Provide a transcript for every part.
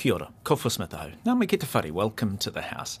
Kia ora, ko whasmatahu. Ngā me te whare, welcome to the House.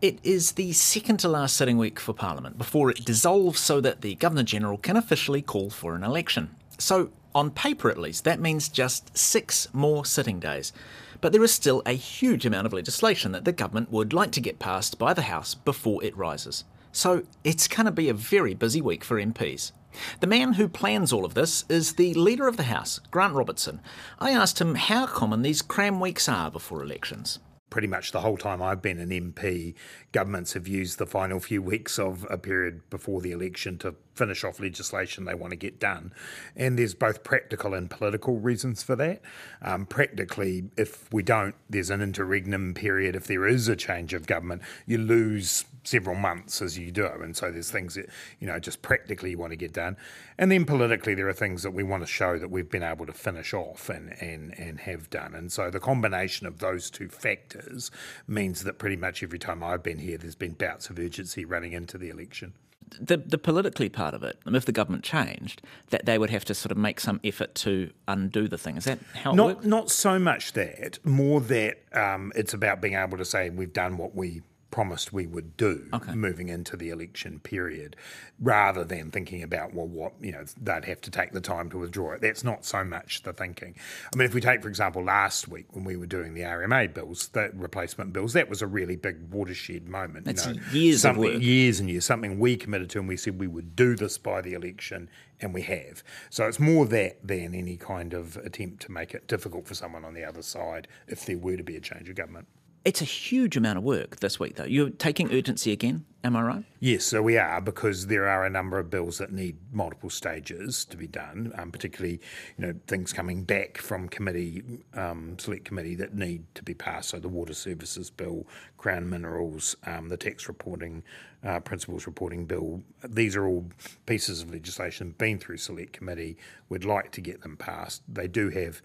It is the second to last sitting week for Parliament before it dissolves so that the Governor General can officially call for an election. So, on paper at least, that means just six more sitting days. But there is still a huge amount of legislation that the government would like to get passed by the House before it rises. So, it's going to be a very busy week for MPs. The man who plans all of this is the leader of the House, Grant Robertson. I asked him how common these cram weeks are before elections pretty much the whole time I've been an MP, governments have used the final few weeks of a period before the election to finish off legislation they want to get done. And there's both practical and political reasons for that. Um, practically, if we don't, there's an interregnum period. If there is a change of government, you lose several months as you do. And so there's things that, you know, just practically you want to get done. And then politically, there are things that we want to show that we've been able to finish off and, and, and have done. And so the combination of those two factors means that pretty much every time I've been here, there's been bouts of urgency running into the election the the politically part of it, if the government changed, that they would have to sort of make some effort to undo the thing. Is that how? Not not so much that, more that um, it's about being able to say we've done what we promised we would do okay. moving into the election period, rather than thinking about well, what you know they'd have to take the time to withdraw it. That's not so much the thinking. I mean, if we take for example last week when we were doing the RMA bills, the replacement bills, that was a really big watershed moment. That's you know, years of work. years and years, something we committed to, and we said we would do this by the election, and we have. So it's more that than any kind of attempt to make it difficult for someone on the other side if there were to be a change of government. It's a huge amount of work this week, though. You're taking urgency again, am I right? Yes, so we are because there are a number of bills that need multiple stages to be done, um, particularly you know things coming back from committee, um, select committee that need to be passed. So the water services bill, Crown Minerals, um, the tax reporting uh, principles reporting bill. These are all pieces of legislation been through select committee. We'd like to get them passed. They do have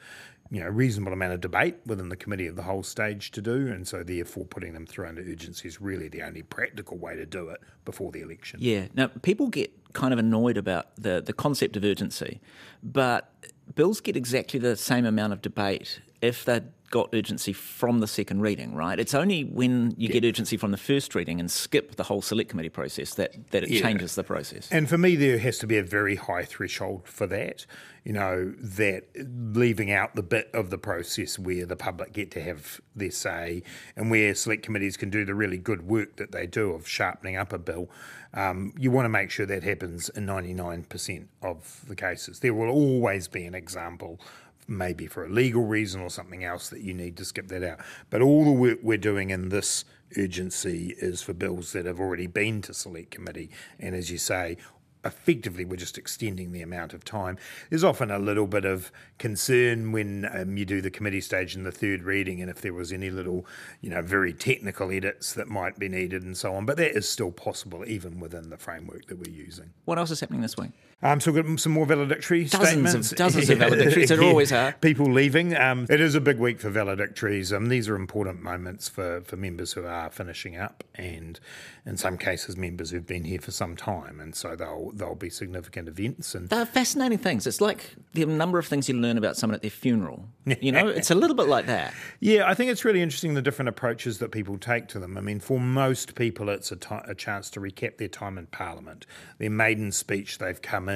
you know, reasonable amount of debate within the committee of the whole stage to do, and so therefore putting them through under urgency is really the only practical way to do it before the election. Yeah. Now, people get kind of annoyed about the, the concept of urgency, but bills get exactly the same amount of debate if they're got urgency from the second reading, right? It's only when you yeah. get urgency from the first reading and skip the whole select committee process that, that it yeah. changes the process. And for me, there has to be a very high threshold for that. You know, that leaving out the bit of the process where the public get to have their say and where select committees can do the really good work that they do of sharpening up a bill. Um, you want to make sure that happens in 99% of the cases. There will always be an example maybe for a legal reason or something else that you need to skip that out. But all the work we're doing in this urgency is for bills that have already been to select committee. And as you say, effectively we're just extending the amount of time. There's often a little bit of concern when um, you do the committee stage in the third reading and if there was any little, you know, very technical edits that might be needed and so on. But that is still possible even within the framework that we're using. What else is happening this week? Um, so we've got some more valedictory dozens statements. Of, dozens of valedictories, there always are. People leaving. Um, it is a big week for valedictories. Um, these are important moments for, for members who are finishing up and in some cases members who've been here for some time. And so they'll there'll be significant events. And they're fascinating things. It's like the number of things you learn about someone at their funeral. You know, it's a little bit like that. Yeah, I think it's really interesting the different approaches that people take to them. I mean, for most people, it's a, t- a chance to recap their time in Parliament, their maiden speech. They've come in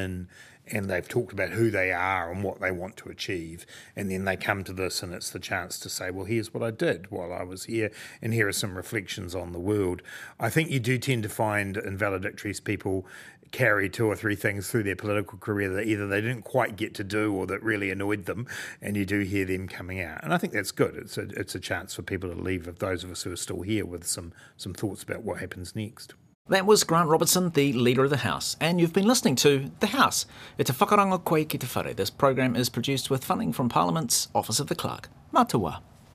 and they've talked about who they are and what they want to achieve. And then they come to this, and it's the chance to say, well, here's what I did while I was here, and here are some reflections on the world. I think you do tend to find in valedictories people carry two or three things through their political career that either they didn't quite get to do or that really annoyed them, and you do hear them coming out. And I think that's good. It's a, it's a chance for people to leave, of those of us who are still here, with some, some thoughts about what happens next. That was Grant Robertson, the Leader of the House, and you've been listening to The House. It's a whakarango koe ki te whare. This program is produced with funding from Parliament's Office of the Clerk. Matua.